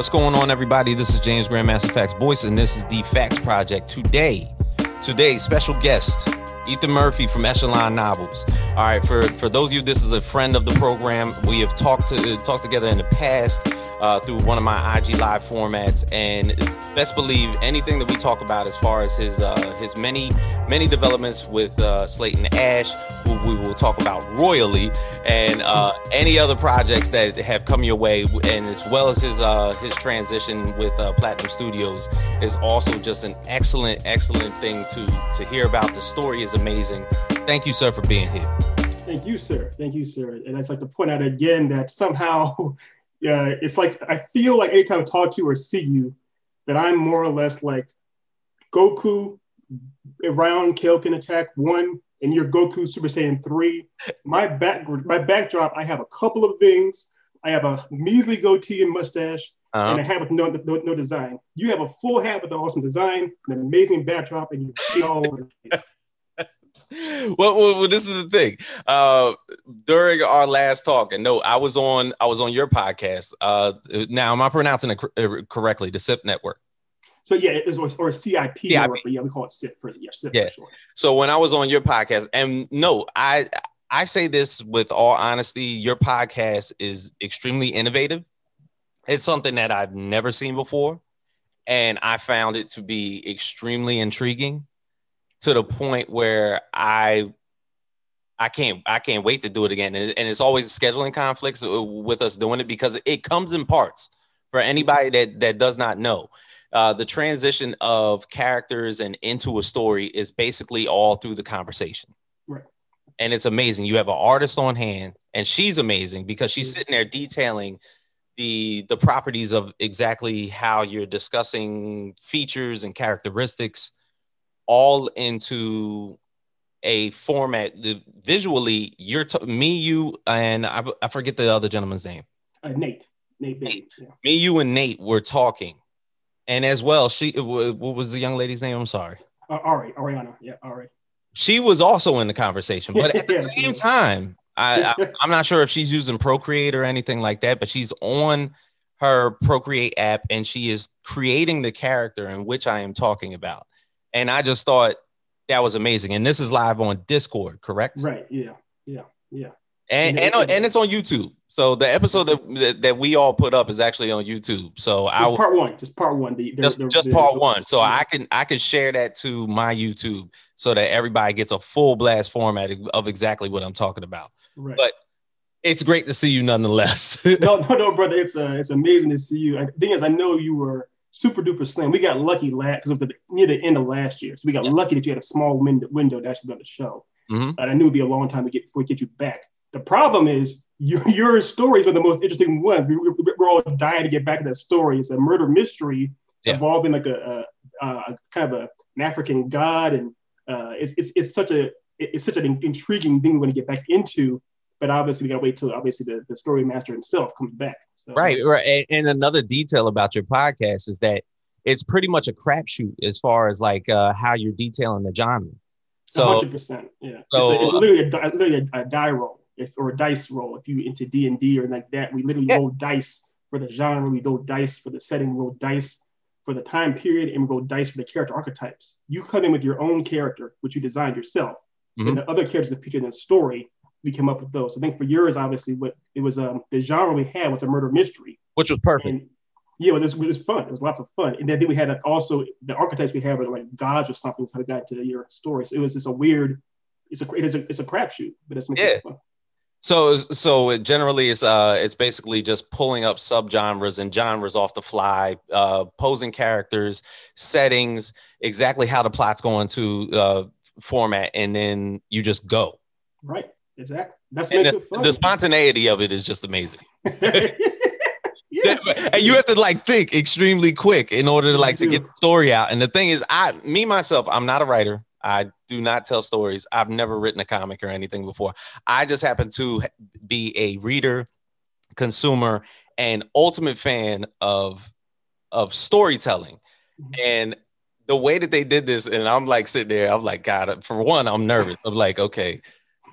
What's going on, everybody? This is James Grandmaster Faqs Boyce, and this is the Faqs Project. Today, today, special guest, Ethan Murphy from Echelon Novels. All right, for for those of you, this is a friend of the program. We have talked to talked together in the past uh, through one of my IG live formats, and best believe anything that we talk about as far as his uh, his many many developments with uh, Slate and Ash, who we will talk about royally, and uh, any other projects that have come your way, and as well as his uh, his transition with uh, Platinum Studios is also just an excellent excellent thing to to hear about. The story is amazing. Thank you, sir, for being here. Thank you, sir. Thank you, sir. And I'd like to point out again that somehow yeah, it's like I feel like anytime I talk to you or see you, that I'm more or less like Goku around Kaioken Attack one, and you're Goku Super Saiyan three. My back, my backdrop, I have a couple of things. I have a measly goatee and mustache, uh-huh. and a hat with no, no, no design. You have a full hat with an awesome design, an amazing backdrop, and you see all over the well, well, this is the thing. Uh, during our last talk, and no, I was on, I was on your podcast. Uh, now, am I pronouncing it uh, correctly? The SIP Network. So yeah, it was or CIP, CIP. Network, yeah, we call it SIP for yeah, SIP yeah. For So when I was on your podcast, and no, I I say this with all honesty, your podcast is extremely innovative. It's something that I've never seen before, and I found it to be extremely intriguing to the point where I I can't I can't wait to do it again. And, and it's always scheduling conflicts with us doing it because it comes in parts. For anybody that that does not know, uh, the transition of characters and into a story is basically all through the conversation. Right. And it's amazing. You have an artist on hand, and she's amazing because she's sitting there detailing the the properties of exactly how you're discussing features and characteristics all into a format the, visually you're t- me you and I, I forget the other gentleman's name. Uh, nate. Nate, nate. Yeah. me you and nate were talking. And as well she what was the young lady's name? I'm sorry. Uh, ari ariana. Yeah ari. She was also in the conversation but at the yeah, same yeah. time I, I i'm not sure if she's using procreate or anything like that but she's on her procreate app and she is creating the character in which i am talking about and I just thought that was amazing. And this is live on Discord, correct? Right. Yeah. Yeah. Yeah. And and, and, and it's on YouTube. So the episode that, that we all put up is actually on YouTube. So I part one, just part one. The, just just part one. So yeah. I can I can share that to my YouTube so that everybody gets a full blast format of exactly what I'm talking about. Right. But it's great to see you nonetheless. no, no, no, brother. It's uh, it's amazing to see you. The thing is, I know you were super duper slim. We got lucky last because it was the, near the end of last year, so we got yeah. lucky that you had a small window, window to actually be on the show. Mm-hmm. I knew it'd be a long time to get before we get you back. The problem is your, your stories were the most interesting ones. We, we're all dying to get back to that story. It's a murder mystery yeah. involving like a, a, a, kind of a, an African god, and uh, it's, it's it's such a it's such an intriguing thing we want to get back into but obviously we gotta wait till obviously the, the story master himself comes back. So. Right, right. And, and, another detail about your podcast is that it's pretty much a crapshoot as far as like uh, how you're detailing the genre. So, 100%. Yeah. So, it's, a, it's literally, a, literally a, a, die roll if, or a dice roll. If you into D and D or like that, we literally yeah. roll dice for the genre. We roll dice for the setting. We roll dice for the time period, and we roll dice for the character archetypes. You come in with your own character, which you designed yourself, mm-hmm. and the other characters that featured in the story we came up with those. I think for yours, obviously, what it was um, the genre we had was a murder mystery, which was perfect. And, yeah, it was, it was fun. It was lots of fun. And then we had a, also the archetypes we had were like gods or something. So I got to your story. So it was just a weird. It's a it is a it's a crapshoot, but it's yeah. It fun. So so it generally is uh it's basically just pulling up subgenres and genres off the fly, uh, posing characters, settings, exactly how the plot's going to uh, format, and then you just go. Right. Exactly. That's the, the, spontaneity of it is just amazing. yeah. And you have to like think extremely quick in order to like to get the story out. And the thing is, I me myself, I'm not a writer. I do not tell stories. I've never written a comic or anything before. I just happen to be a reader, consumer, and ultimate fan of of storytelling. Mm-hmm. And the way that they did this, and I'm like sitting there, I'm like, God, for one, I'm nervous. I'm like, okay,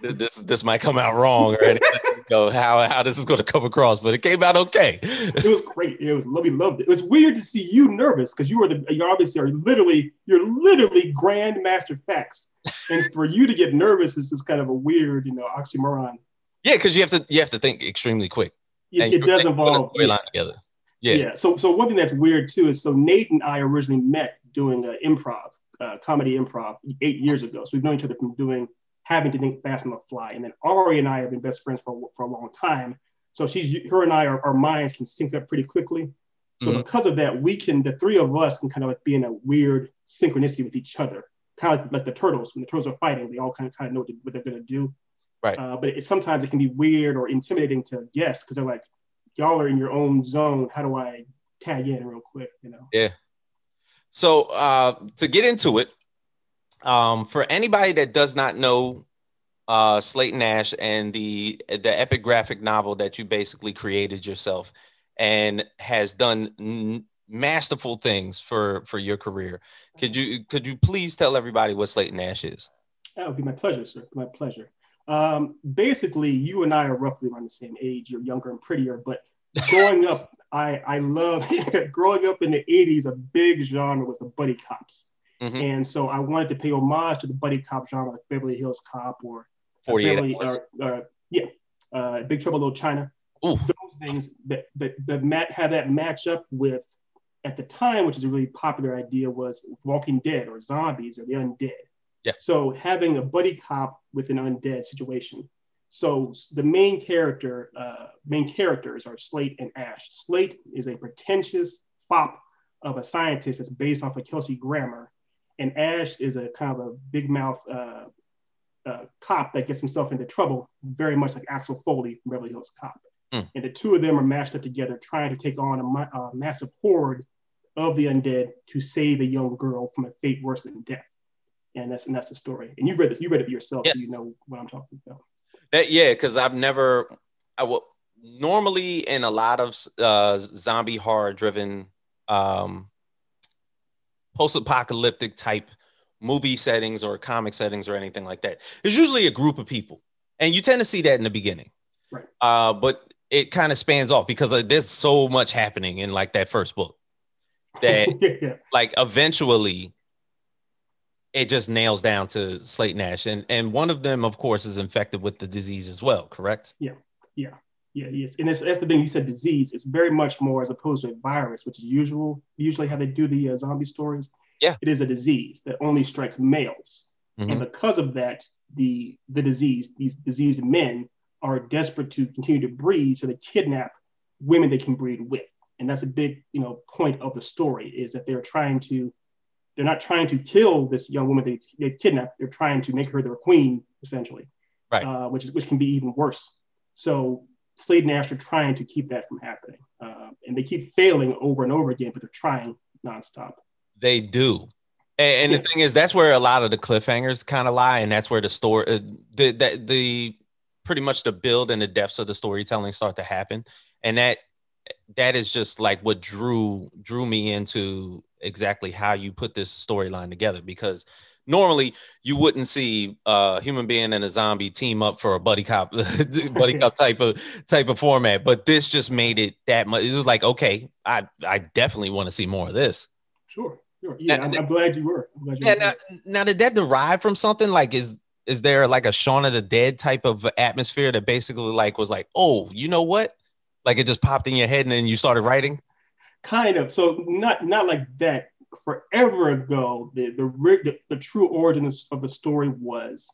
this this might come out wrong or anything. Go how how this is going to come across, but it came out okay. it was great. It was we loved it. It was weird to see you nervous because you were the you obviously are literally you're literally grandmaster Faqs, and for you to get nervous is just kind of a weird you know oxymoron. Yeah, because you have to you have to think extremely quick. It, it does involve storyline together. Yeah. Yeah. So so one thing that's weird too is so Nate and I originally met doing uh, improv, uh, comedy improv eight years ago. So we've known each other from doing having to think fast on the fly. And then Ari and I have been best friends for, for a long time. So she's her and I, our, our minds can sync up pretty quickly. So mm-hmm. because of that, we can the three of us can kind of like be in a weird synchronicity with each other, kind of like, like the turtles. When the turtles are fighting, they all kind of kind of know what, what they're gonna do. Right. Uh, but it, sometimes it can be weird or intimidating to guests because they're like, y'all are in your own zone. How do I tag in real quick? You know. Yeah. So uh, to get into it, um, for anybody that does not know uh, Slate Nash and the the epic graphic novel that you basically created yourself and has done n- masterful things for for your career. Could you could you please tell everybody what Slate and Ash is? That would be my pleasure, sir. My pleasure. Um, basically, you and I are roughly around the same age. You're younger and prettier, but growing up, I I love growing up in the '80s. A big genre was the buddy cops. Mm-hmm. And so I wanted to pay homage to the buddy cop genre, like Beverly Hills Cop or 48 Beverly, or, uh, yeah, uh, Big Trouble Little China. Ooh. Those things that that that mat- have that match up with at the time, which is a really popular idea, was Walking Dead or zombies or the undead. Yeah. So having a buddy cop with an undead situation. So the main character, uh, main characters are Slate and Ash. Slate is a pretentious fop of a scientist that's based off of Kelsey Grammer, and Ash is a kind of a big mouth uh, uh, cop that gets himself into trouble, very much like Axel Foley from Beverly Hills Cop. Mm. And the two of them are mashed up together, trying to take on a, a, massive horde of the undead to save a young girl from a fate worse than death. And that's and that's the story. And you've read this, you read it yourself, yeah. so you know what I'm talking about. That, yeah, because I've never, I will normally in a lot of uh, zombie horror driven um, post-apocalyptic type movie settings or comic settings or anything like that. There's usually a group of people, and you tend to see that in the beginning. Right. Uh, but it kind of spans off because uh, there's so much happening in like that first book that yeah. like eventually it just nails down to Slate Nash, and and one of them, of course, is infected with the disease as well. Correct? Yeah. Yeah. Yeah, yes, and that's the thing you said. Disease. It's very much more as opposed to a virus, which is usual. Usually, how they do the uh, zombie stories. Yeah, it is a disease that only strikes males, mm-hmm. and because of that, the the disease, these diseased men are desperate to continue to breed, so they kidnap women they can breed with, and that's a big you know point of the story is that they're trying to. They're not trying to kill this young woman they, they kidnap. They're trying to make her their queen, essentially, right? Uh, which is which can be even worse. So Slate and Ash are trying to keep that from happening. Uh, and they keep failing over and over again, but they're trying nonstop. They do. And, and yeah. the thing is, that's where a lot of the cliffhangers kind of lie. And that's where the story, uh, the, the, the pretty much the build and the depths of the storytelling start to happen. And that, that is just like what drew drew me into exactly how you put this storyline together because normally you wouldn't see a human being and a zombie team up for a buddy cop buddy cop type of type of format but this just made it that much it was like okay i i definitely want to see more of this. Sure sure. Yeah now, I'm, I'm, glad you were, glad you yeah, now, now did that derive from something? Like is is there like a Shaun of the Dead type of atmosphere that basically like was like oh you know what? Like it just popped in your head and then you started writing? Kind of. So not not like that forever ago, the, the, the, the true origin of the story was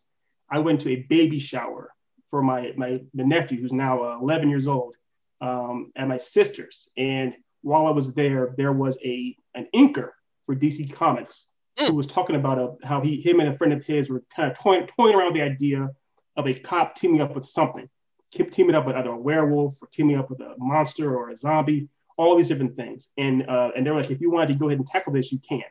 I went to a baby shower for my, my the nephew, who's now uh, 11 years old, um, at my sister's. And while I was there, there was a an inker for DC Comics who was talking about a, uh, how he, him and a friend of his were kind of toying, toying around the idea of a cop teaming up with something, keep teaming up with either a werewolf or teaming up with a monster or a zombie all these different things. And uh, and they're like, if you wanted to go ahead and tackle this, you can.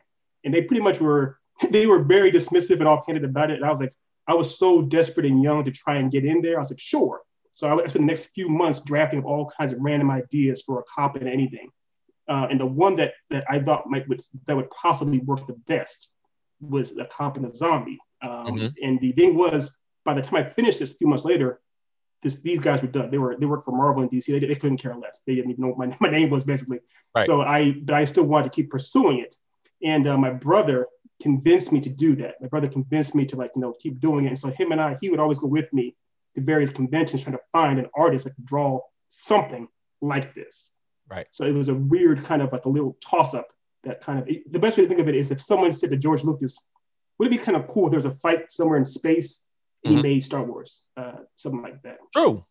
And they pretty much were they were very dismissive and offhanded about it. And I was like, I was so desperate and young to try and get in there. I was like, sure. So I spent the next few months drafting all kinds of random ideas for a cop and anything. Uh, and the one that that I thought might would, that would possibly work the best was a cop and a zombie. Um, mm-hmm. And the thing was, by the time I finished this a few months later, this, these guys were done. They were they worked for Marvel and DC. They, they couldn't care less. They didn't even know what my, my name was basically. Right. So I but I still wanted to keep pursuing it. And uh, my brother convinced me to do that. My brother convinced me to like you know keep doing it. And so him and I, he would always go with me to various conventions trying to find an artist that could draw something like this. Right. So it was a weird kind of like a little toss up. That kind of the best way to think of it is if someone said to George Lucas, would it be kind of cool if there's a fight somewhere in space mm-hmm. he made Star Wars, uh, something like that. True.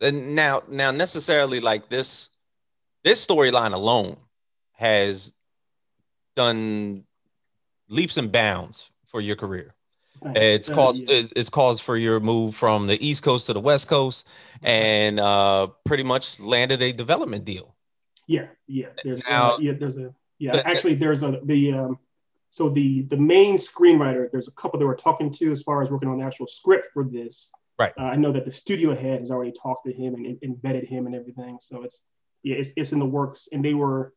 And now, now necessarily like this, this storyline alone has done leaps and bounds for your career. It's uh, caused yeah. it's caused for your move from the East Coast to the West Coast, and uh, pretty much landed a development deal. Yeah, yeah. There's now, uh, yeah, there's a yeah. Actually, there's a the um, so the the main screenwriter, there's a couple that we're talking to as far as working on the actual script for this. Right. Uh, I know that the studio head has already talked to him and, and vetted him and everything. So it's yeah, it's, it's in the works. And they were,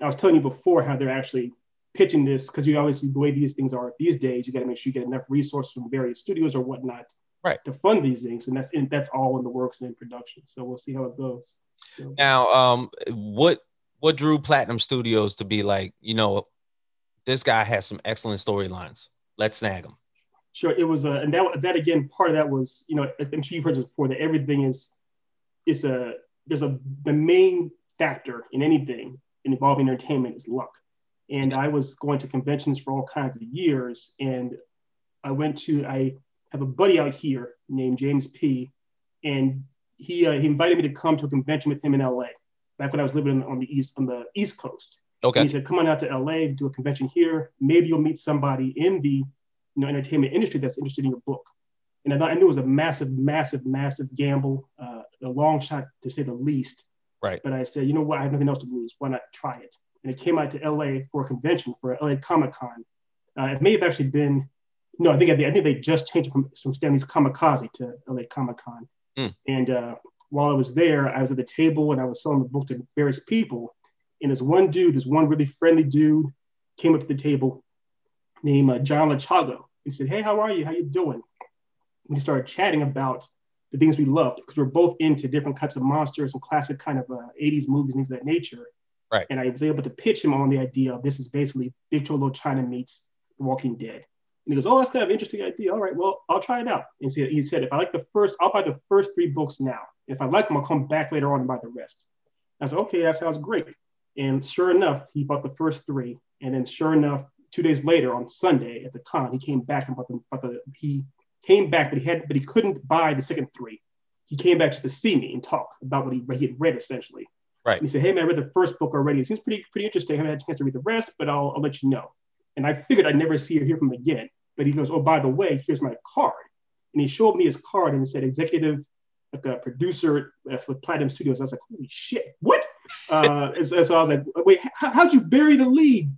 I was telling you before how they're actually pitching this because you obviously the way these things are these days, you got to make sure you get enough resources from various studios or whatnot right. to fund these things, and that's and that's all in the works and in production. So we'll see how it goes. So. Now, um, what what drew Platinum Studios to be like, you know, this guy has some excellent storylines. Let's snag him. Sure, it was a, and that that again, part of that was, you know, I'm sure you've heard this before that everything is, is a there's a the main factor in anything involving entertainment is luck. And I was going to conventions for all kinds of years, and I went to I have a buddy out here named James P, and he uh, he invited me to come to a convention with him in LA back when I was living on the east on the East Coast. Okay. And he said, come on out to LA, do a convention here. Maybe you'll meet somebody in the you know, entertainment industry that's interested in your book. And I thought I knew it was a massive, massive, massive gamble, uh, a long shot to say the least. Right. But I said, you know what? I have nothing else to lose. Why not try it? And it came out to LA for a convention for LA Comic Con. Uh, it may have actually been, no, I think I, think they just changed it from, from Stan Lee's Comikaze to LA Comic Con. Mm. And uh, while I was there, I was at the table and I was selling the book to various people. And this one dude, this one really friendly dude, came up to the table named uh, John Lachago. He said, "Hey, how are you? How you doing?" And we started chatting about the things we loved because we're both into different types of monsters and classic kind of uh, 80s movies, things of that nature. Right. And I was able to pitch him on the idea of this is basically Big in China meets The Walking Dead. And he goes, "Oh, that's kind of an interesting idea. All right, well, I'll try it out." And so he said, "If I like the first, I'll buy the first three books now. If I like them, I'll come back later on and buy the rest." I said, "Okay, that sounds great." And sure enough, he bought the first three. And then sure enough, two days later on Sunday at the con, he came back and bought the, bought the he came back, but he had but he couldn't buy the second three. He came back just to see me and talk about what he, what he had read essentially. Right. And he said, Hey man, I read the first book already. It seems pretty pretty interesting. I haven't had a chance to read the rest, but I'll, I'll let you know. And I figured I'd never see or hear from him again. But he goes, Oh, by the way, here's my card. And he showed me his card and said executive like a producer with Platinum Studios. I was like, holy shit, what? Uh, and, so, and, so, I was like, wait, how, would you bury the lead?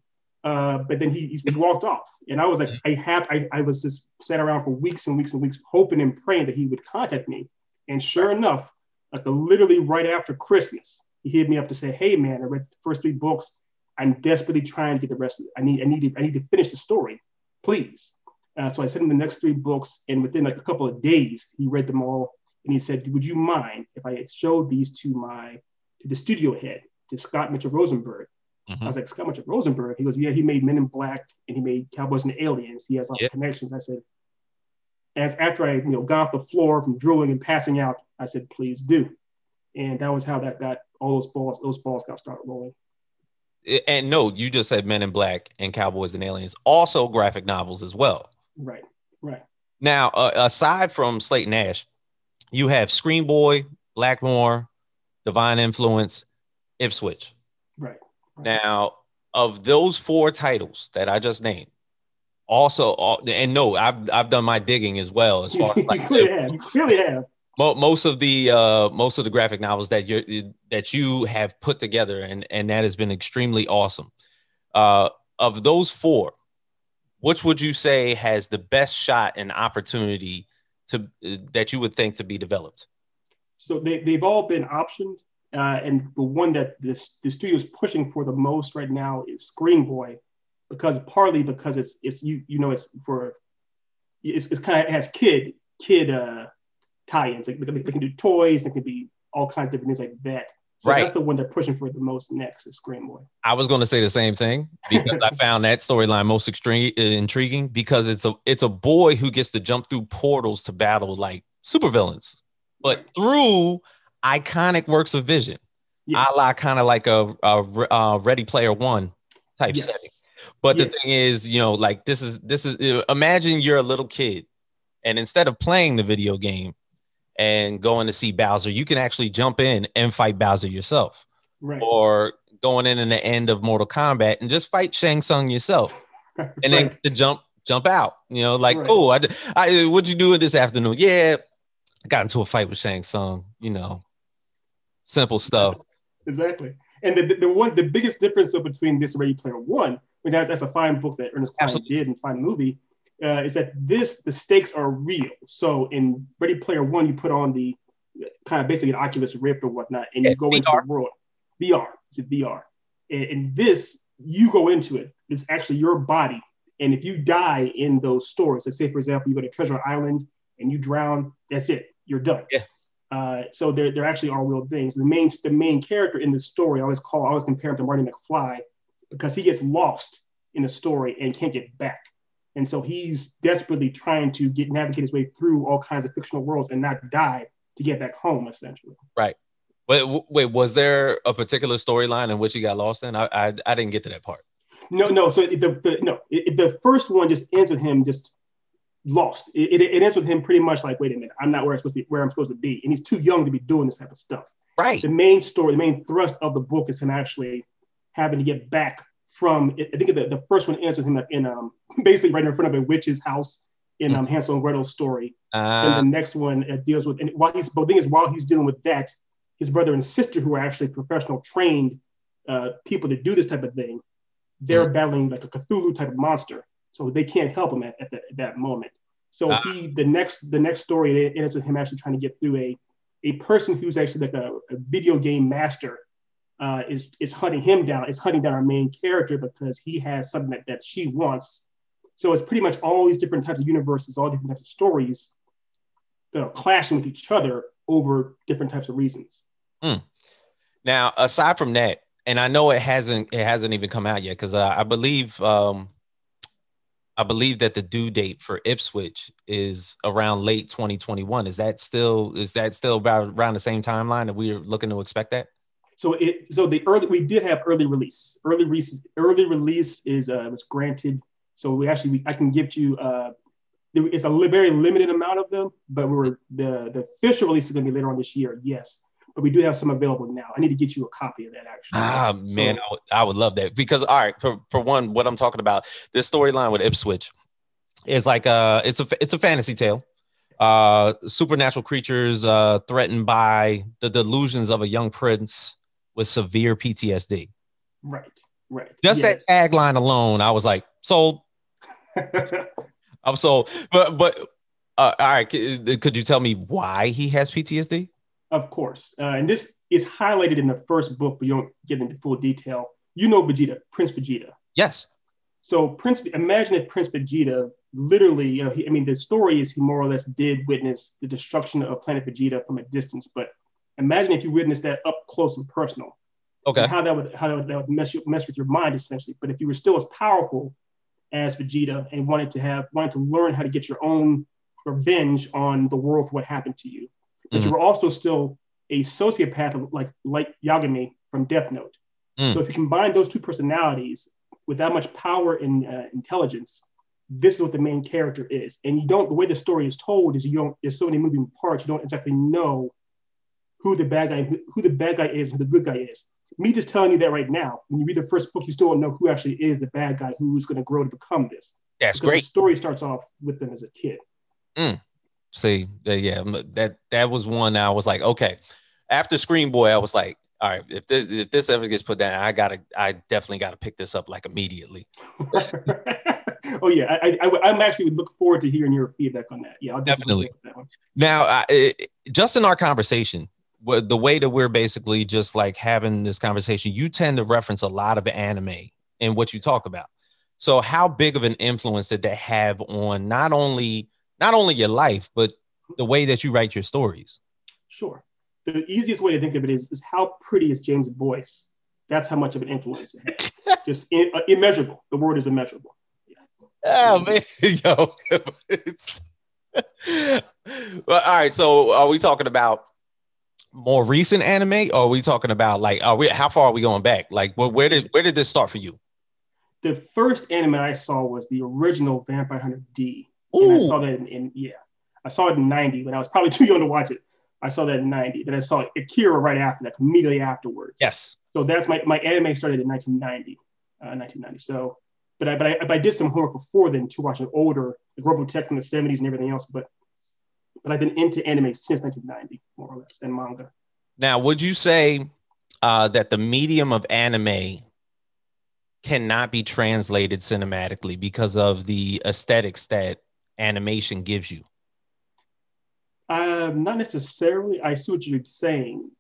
Uh, but then he, he walked off, and I was like, I have, I, I was just sat around for weeks and weeks and weeks, hoping and praying that he would contact me. And sure enough, like literally right after Christmas, he hit me up to say, "Hey man, I read the first three books. I'm desperately trying to get the rest of it. I need, I need, to, I need to finish the story, please." Uh, so I sent him the next three books, and within like a couple of days, he read them all and he said, "Would you mind if I showed these to my the studio head, to Scott Mitchell Rosenberg?" Mm-hmm. I was like, "Scott Mitchell Rosenberg." He goes, "Yeah, he made Men in Black and he made Cowboys and Aliens. He has lots yep. of connections." I said, as after I you know got off the floor from drooling and passing out, I said, "Please do," and that was how that got all those balls. Those balls got started rolling. And no, you just said Men in Black and Cowboys and Aliens, also graphic novels as well. Right, right. Now, uh, aside from Slate and Ash, you have Screen Boy, Blackmore, Divine Influence, Ipswich. Right. right. Now, of those four titles that I just named, also, and no, I've I've done my digging as well as far as like, clearly have. You clearly have. Most of the uh, most of the graphic novels that you that you have put together, and and that has been extremely awesome. Uh, of those four, which would you say has the best shot and opportunity to that you would think to be developed? So they, they've all been optioned. Uh, and the one that this, the studio is pushing for the most right now is Screen Boy, because partly because it's it's you you know it's for it's, it's kind of it has kid kid uh, tie-ins. Like, they, can do toys. They can be all kinds of different things like that. So right. that's the one they're pushing for the most next is Screen Boy. I was going to say the same thing because I found that storyline most extreme, intriguing because it's a it's a boy who gets to jump through portals to battle like supervillains, but through iconic works of vision, yes. a la kind of like a, a, a, Ready Player One type yes. setting. But yes. the thing is, you know, like this is this is imagine you're a little kid, and instead of playing the video game, and going to see Bowser, you can actually jump in and fight Bowser yourself. Right. Or going in in the end of Mortal Kombat and just fight Shang Tsung yourself. And right. then to jump jump out. You know, like, right. oh, I, I what'd you do this afternoon? Yeah, I got into a fight with Shang Tsung, you know. Simple stuff. Exactly. And the, the one the biggest difference between this Ready Player One, which that's a fine book that Ernest Cline did and fine movie, uh, is that this the stakes are real. So in Ready Player One, you put on the kind of basically an Oculus Rift or whatnot, and you go VR. into the world. VR, it's a VR. And, and this, you go into it. It's actually your body. And if you die in those stores, let's say for example, you go to Treasure Island and you drown, that's it. You're done. Yeah. Uh, so there, there actually are real things. The main, the main character in the story, I always call, I always compare him to Marty McFly because he gets lost in the story and can't get back. And so he's desperately trying to get navigate his way through all kinds of fictional worlds and not die to get back home, essentially. Right. Wait, wait, was there a particular storyline in which he got lost in? I, I, I didn't get to that part. No, no. So the, the no, it, the first one just ends with him just lost. It, it, it, ends with him pretty much like, wait a minute, I'm not where I'm supposed to be, where I'm supposed to be, and he's too young to be doing this type of stuff. Right. The main story, the main thrust of the book is him actually having to get back from I think the, the first one ends with him in um basically right in front of a witch's house in um Hansel and Gretel's story. Uh, and the next one uh, deals with and while he's but the thing is while he's dealing with that, his brother and sister who are actually professional trained uh, people to do this type of thing, they're mm-hmm. battling like a Cthulhu type of monster, so they can't help him at, at, the, at that moment. So uh, he the next the next story ends with him actually trying to get through a a person who's actually like a, a video game master uh, is is hunting him down. Is hunting down our main character because he has something that, that she wants. So it's pretty much all these different types of universes, all different types of stories that are clashing with each other over different types of reasons. Mm. Now, aside from that, and I know it hasn't it hasn't even come out yet because uh, I believe um, I believe that the due date for Ipswich is around late 2021. Is that still is that still about around the same timeline that we're looking to expect that? so it so the early we did have early release. Early release early release is uh, was granted. So we actually we, I can give you uh, it's a very limited amount of them, but we were the the official release is going to be later on this year. Yes, but we do have some available now. I need to get you a copy of that actually. Ah man, I, would, I would love that because all right, for for one, what I'm talking about, this storyline with Ipswich is like uh it's a it's a fantasy tale uh supernatural creatures uh threatened by the delusions of a young prince with severe PTSD. Right, right. Just yeah. that tagline alone, I was like, sold. I'm sold. But but uh, all right, could you tell me why he has PTSD? Of course, uh, and this is highlighted in the first book, but you don't get into full detail. You know Vegeta, Prince Vegeta. Yes. So Prince, imagine if Prince Vegeta literally, you know, he, I mean, the story is he more or less did witness the destruction of planet Vegeta from a distance, but Imagine if you witnessed that up close and personal. Okay. And how that would how that would, that would mess you, mess with your mind essentially. But if you were still as powerful as Vegeta and wanted to have wanted to learn how to get your own revenge on the world for what happened to you, but mm-hmm. you were also still a sociopath like like Yagami from Death Note. Mm. So if you combine those two personalities with that much power and uh, intelligence, this is what the main character is. And you don't the way the story is told is you don't there's so many moving parts you don't exactly know who the bad guy who the bad guy is, who the good guy is. Me just telling you that right now, when you read the first book, you still don't know who actually is the bad guy who's going to grow to become this. That's because great. The story starts off with them as a kid. Mm. See, yeah, that that was one I was like, okay. After Screen Boy, I was like, all right, if this if this ever gets put down, I gotta, I definitely gotta pick this up like immediately. oh yeah, I, I, am actually looking forward to hearing your feedback on that. Yeah, I'll definitely. definitely. Now, uh, just in our conversation, the way that we're basically just like having this conversation, you tend to reference a lot of anime in what you talk about. So, how big of an influence did that have on not only not only your life, but the way that you write your stories. Sure. The easiest way to think of it is, is how pretty is James' Boyce? That's how much of an influence it has. Just in, uh, immeasurable. The word is immeasurable. Yeah. Oh man, yo, it's well, all right. So, are we talking about more recent anime, or are we talking about like, are we? How far are we going back? Like, well, where did where did this start for you? The first anime I saw was the original Vampire Hunter D. Ooh. And I saw that in, in, yeah, I saw it in '90 when I was probably too young to watch it. I saw that in '90. Then I saw Akira right after that, immediately afterwards. Yes. So that's my my anime started in 1990, uh, 1990. So, but I but I, but I did some homework before then to watch an older like Robotech from the 70s and everything else. But but I've been into anime since 1990, more or less, and manga. Now, would you say uh, that the medium of anime cannot be translated cinematically because of the aesthetics that animation gives you? Um, not necessarily. I see what you're saying.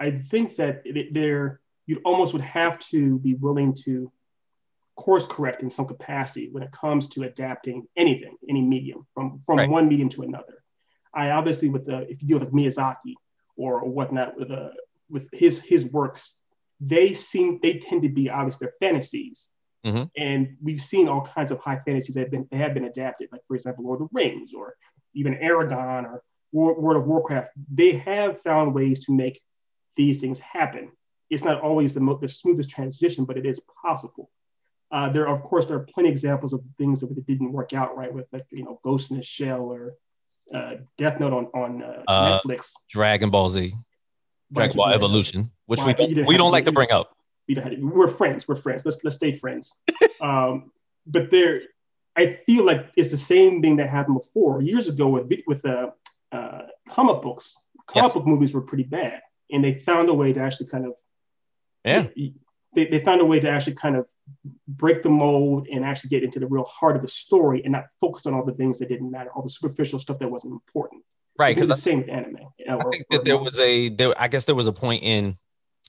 I think that it, there you almost would have to be willing to course correct in some capacity when it comes to adapting anything, any medium from from right. one medium to another. I obviously with the if you deal with Miyazaki or, or whatnot with uh, with his his works, they seem they tend to be obviously they're fantasies. Mm-hmm. And we've seen all kinds of high fantasies that have been that have been adapted, like for example, Lord of the Rings or even Eragon or World of Warcraft. They have found ways to make these things happen. It's not always the, mo- the smoothest transition, but it is possible. Uh, there, of course, there are plenty of examples of things that didn't work out right with, like you know, Ghost in the Shell or uh, Death Note on on uh, uh, Netflix. Dragon Ball Z, Dragon Ball Evolution, which we don't, we don't like to bring up. We we're friends. We're friends. Let's let's stay friends. um, but there, I feel like it's the same thing that happened before years ago with with uh, uh, comic books. Comic yes. book movies were pretty bad, and they found a way to actually kind of yeah they, they found a way to actually kind of break the mold and actually get into the real heart of the story and not focus on all the things that didn't matter, all the superficial stuff that wasn't important. Right. Because the same with anime. You know, I or, think that there was a there. I guess there was a point in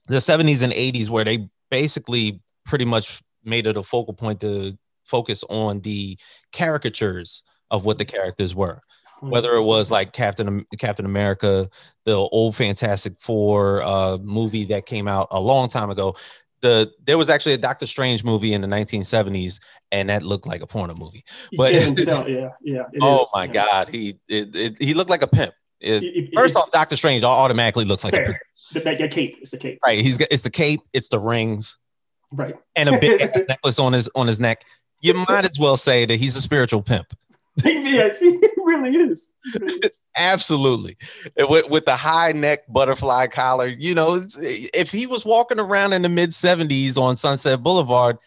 the 70s and 80s where they basically pretty much made it a focal point to focus on the caricatures of what the characters were whether it was like Captain Captain America, the old Fantastic Four uh, movie that came out a long time ago the there was actually a Doctor Strange movie in the 1970s, and that looked like a porno movie. But yeah, yeah, yeah. oh is, my yeah. God, he it, it, he looked like a pimp. It, first off, Doctor Strange automatically looks like fair. a pimp. The, the, cape, it's the cape. Right, he's got it's the cape, it's the rings, right, and a big necklace on his on his neck. You might as well say that he's a spiritual pimp. yes, he really is. Absolutely. With, with the high neck butterfly collar, you know, if he was walking around in the mid 70s on Sunset Boulevard,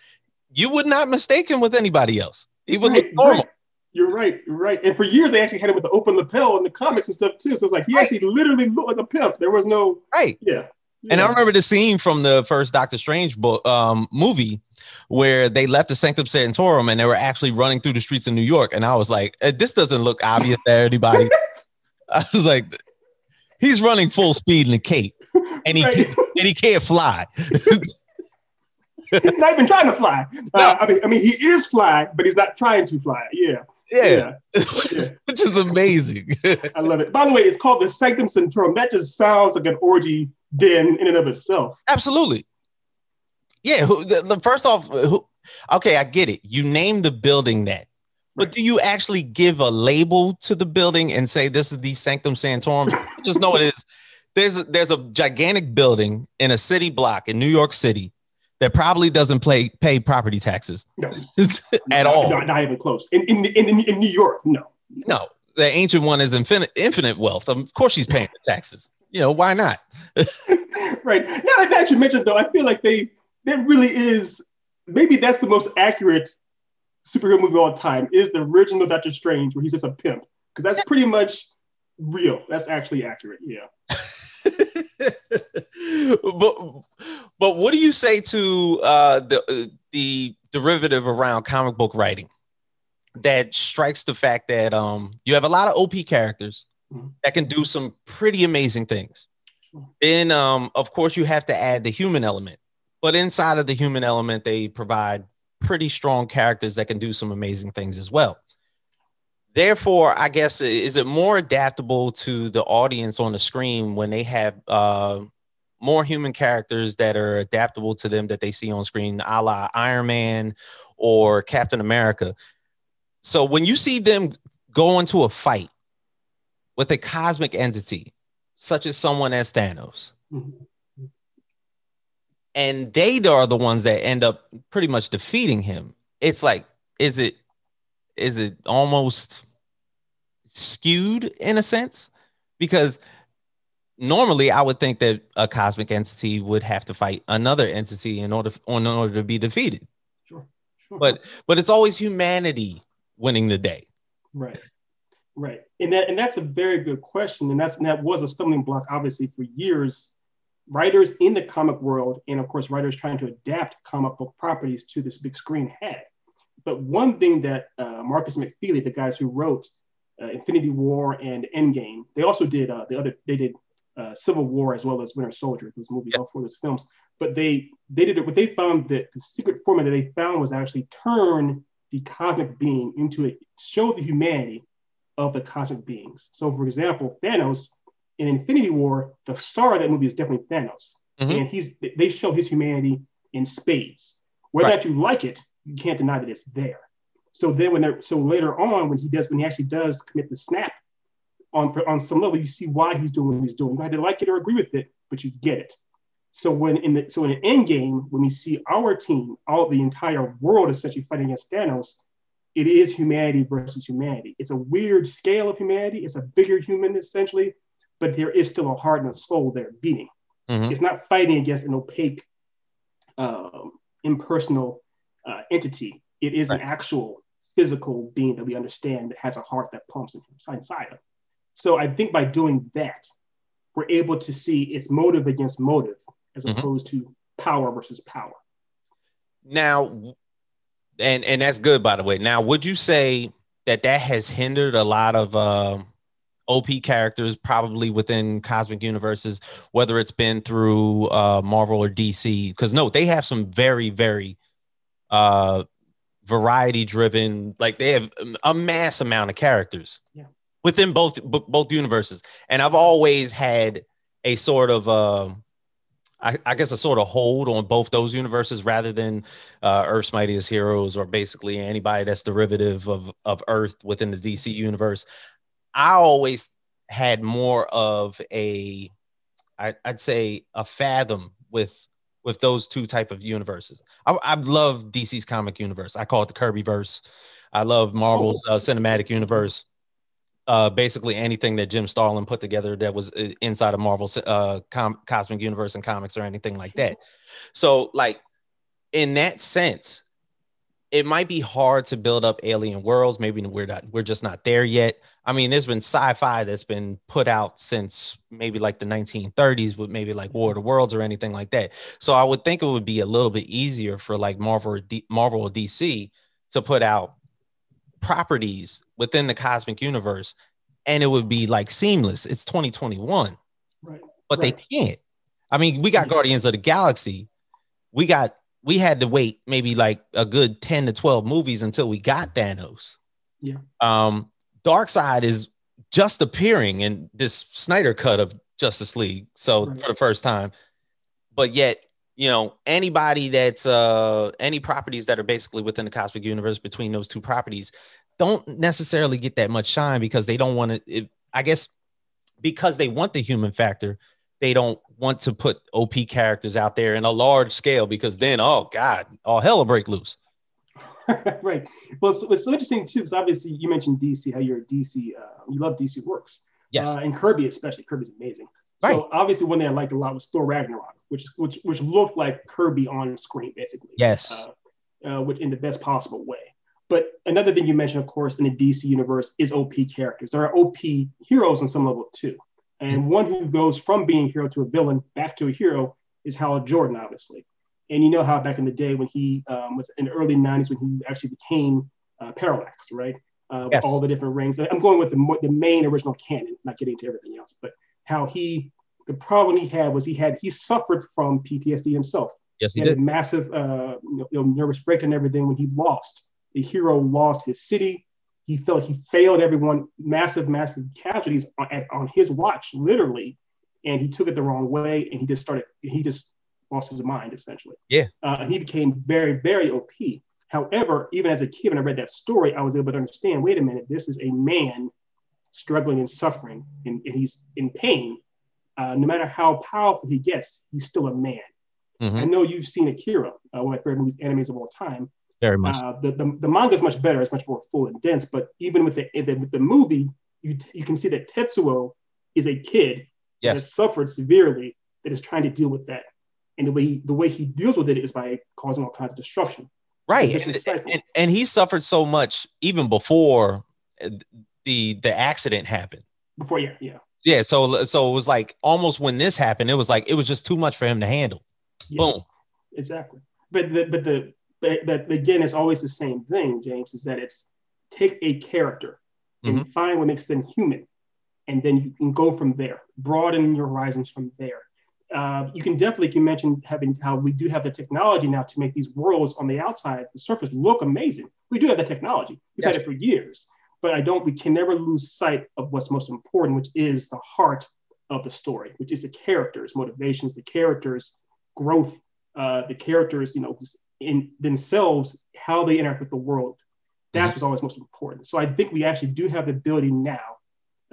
you would not mistake him with anybody else. He would right, look normal. Right. You're right. You're right. And for years, they actually had him with the open lapel in the comics and stuff too. So it's like he right. actually literally looked like a pimp. There was no right. Yeah. And I remember the scene from the first Doctor Strange book um, movie where they left the Sanctum Sanctorum and they were actually running through the streets of New York. And I was like, uh, this doesn't look obvious to anybody. I was like, he's running full speed in a cape and he, right. and he can't fly. he's not even trying to fly. Uh. I mean, I mean, he is fly, but he's not trying to fly. Yeah. Yeah. yeah. Which is amazing. I love it. By the way, it's called the Sanctum Sanctorum. That just sounds like an orgy den in and of itself. Absolutely. Yeah. Who, the, the, first off, uh, who, okay, I get it. You name the building that, but right. do you actually give a label to the building and say this is the Sanctum Sanctorum? just know it is. There's there's a gigantic building in a city block in New York City that probably doesn't play pay property taxes no. at all. Not, not, even close. In, in, in, in New York, no. No, the ancient one is infinite infinite wealth. Of course, she's paying the taxes. You know why not? right now, that you mentioned though, I feel like they that really is maybe that's the most accurate superhero movie of all time is the original Doctor Strange where he's just a pimp because that's pretty much real. That's actually accurate. Yeah. but but what do you say to uh, the uh, the derivative around comic book writing that strikes the fact that um, you have a lot of OP characters mm-hmm. that can do some pretty amazing things. Then um, of course you have to add the human element, but inside of the human element they provide pretty strong characters that can do some amazing things as well. Therefore, I guess is it more adaptable to the audience on the screen when they have uh, more human characters that are adaptable to them that they see on screen, a la Iron Man or Captain America. So when you see them go into a fight with a cosmic entity, such as someone as Thanos, mm-hmm. and they are the ones that end up pretty much defeating him, it's like, is it is it almost skewed in a sense? Because normally I would think that a cosmic entity would have to fight another entity in order in order to be defeated. Sure. sure. But but it's always humanity winning the day. Right. Right. And that and that's a very good question. And that's and that was a stumbling block, obviously, for years. Writers in the comic world, and of course, writers trying to adapt comic book properties to this big screen had. But one thing that uh, Markus McFeely, the guys who wrote uh, Infinity War and Endgame, they also did uh, the other. They did uh, Civil War as well as Winter Soldier, those movies, all four of those films. But they they did it. What they found that the secret formula that they found was actually turn the cosmic being into a show the humanity of the cosmic beings. So, for example, Thanos in Infinity War, the star of that movie is definitely Thanos, mm-hmm. and he's they show his humanity in spades. Whether right. you like it, you can't deny that it's there. So then, when they're so later on, when he does, when he actually does commit the snap, on for, on some level, you see why he's doing what he's doing. You either like it or agree with it, but you get it. So when in the so in the end game, when we see our team, all the entire world essentially fighting against Thanos, it is humanity versus humanity. It's a weird scale of humanity. It's a bigger human essentially, but there is still a heart and a soul there beating. Mm-hmm. It's not fighting against an opaque, um, impersonal uh, entity. It is right. an actual physical being that we understand that has a heart that pumps inside of. So I think by doing that, we're able to see its motive against motive as mm-hmm. opposed to power versus power. Now, and and that's good by the way. Now, would you say that that has hindered a lot of uh, OP characters probably within cosmic universes, whether it's been through uh, Marvel or DC? Because no, they have some very very uh, variety driven, like they have a mass amount of characters. Yeah within both both universes. And I've always had a sort of uh, I, I, guess a sort of hold on both those universes rather than uh, Earth's Mightiest Heroes or basically anybody that's derivative of of Earth within the DC universe. I always had more of a I, I'd say a fathom with with those two type of universes. I, I love DC's comic universe. I call it the Kirby verse. I love Marvel's uh, cinematic universe uh, basically anything that Jim Starlin put together that was uh, inside of Marvel's uh, com- cosmic universe and comics or anything like that. So, like in that sense, it might be hard to build up alien worlds. Maybe we're not, we're just not there yet. I mean, there's been sci-fi that's been put out since maybe like the 1930s with maybe like War of the Worlds or anything like that. So I would think it would be a little bit easier for like Marvel or D- Marvel or DC to put out properties within the cosmic universe and it would be like seamless. It's 2021. Right. But right. they can't. I mean, we got Guardians of the Galaxy. We got we had to wait maybe like a good 10 to 12 movies until we got Thanos. Yeah. Um Darkseid is just appearing in this Snyder cut of Justice League. So for the first time. But yet you know anybody that's uh any properties that are basically within the cosmic universe between those two properties don't necessarily get that much shine because they don't want to i guess because they want the human factor they don't want to put op characters out there in a large scale because then oh god all hell will break loose right well it's, it's so interesting too because obviously you mentioned dc how you're a dc uh, you love dc works yes uh, and kirby especially kirby's amazing Right. So obviously, one thing I liked a lot was Thor Ragnarok, which which which looked like Kirby on screen, basically. Yes. Uh, uh, which in the best possible way. But another thing you mentioned, of course, in the DC universe is OP characters. There are OP heroes on some level too. And one who goes from being a hero to a villain back to a hero is Hal Jordan, obviously. And you know how back in the day when he um, was in the early 90s when he actually became uh, Parallax, right? Uh, yes. All the different rings. I'm going with the, the main original canon, not getting to everything else, but how he the problem he had was he had he suffered from PTSD himself. Yes, he, he did. massive uh, you know, nervous breakdown and everything when he lost. The hero lost his city, he felt he failed everyone, massive, massive casualties on, on his watch, literally, and he took it the wrong way, and he just started, he just lost his mind essentially. Yeah, uh, and he became very, very OP. However, even as a kid, when I read that story, I was able to understand. Wait a minute, this is a man struggling and suffering, and, and he's in pain. Uh, no matter how powerful he gets, he's still a man. Mm-hmm. I know you've seen Akira, uh, one of my favorite movies, animes of all time. Very much. Uh, the, the, the manga is much better. It's much more full and dense. But even with the, with the movie, you, you can see that Tetsuo is a kid yes. that has suffered severely that is trying to deal with that. And the way he, the way he deals with it is by causing all kinds of destruction. Right. And, and, and he suffered so much even before the the accident happened. Before, yeah, yeah. Yeah, so so it was like almost when this happened, it was like it was just too much for him to handle. Yes, Boom. Exactly. But the but the but, but again, it's always the same thing, James, is that it's take a character and mm-hmm. find what makes them human. And then you can go from there, broaden your horizons from there. Uh, you can definitely, you mentioned having how we do have the technology now to make these worlds on the outside, the surface look amazing. We do have the technology. We've yes. had it for years but I don't, we can never lose sight of what's most important, which is the heart of the story, which is the characters, motivations, the characters, growth, uh, the characters, you know, in themselves, how they interact with the world. That's mm-hmm. what's always most important. So I think we actually do have the ability now.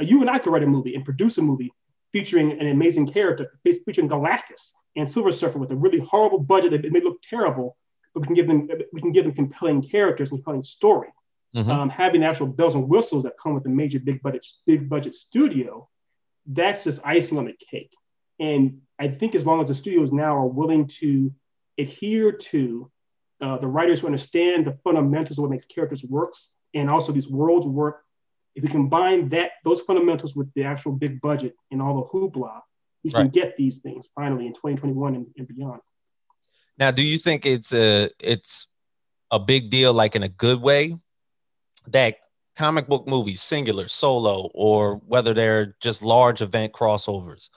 Uh, you and I could write a movie and produce a movie featuring an amazing character, featuring Galactus and Silver Surfer with a really horrible budget that may look terrible, but we can give them we can give them compelling characters and compelling story mm-hmm. um, having actual bells and whistles that come with a major big budget big budget studio, that's just icing on the cake. And I think as long as the studios now are willing to adhere to uh, the writers who understand the fundamentals of what makes characters works and also these worlds work, if we combine that those fundamentals with the actual big budget and all the hoopla, we right. can get these things finally in 2021 and, and beyond. Now, do you think it's a it's a big deal, like in a good way, that comic book movies, singular, solo, or whether they're just large event crossovers,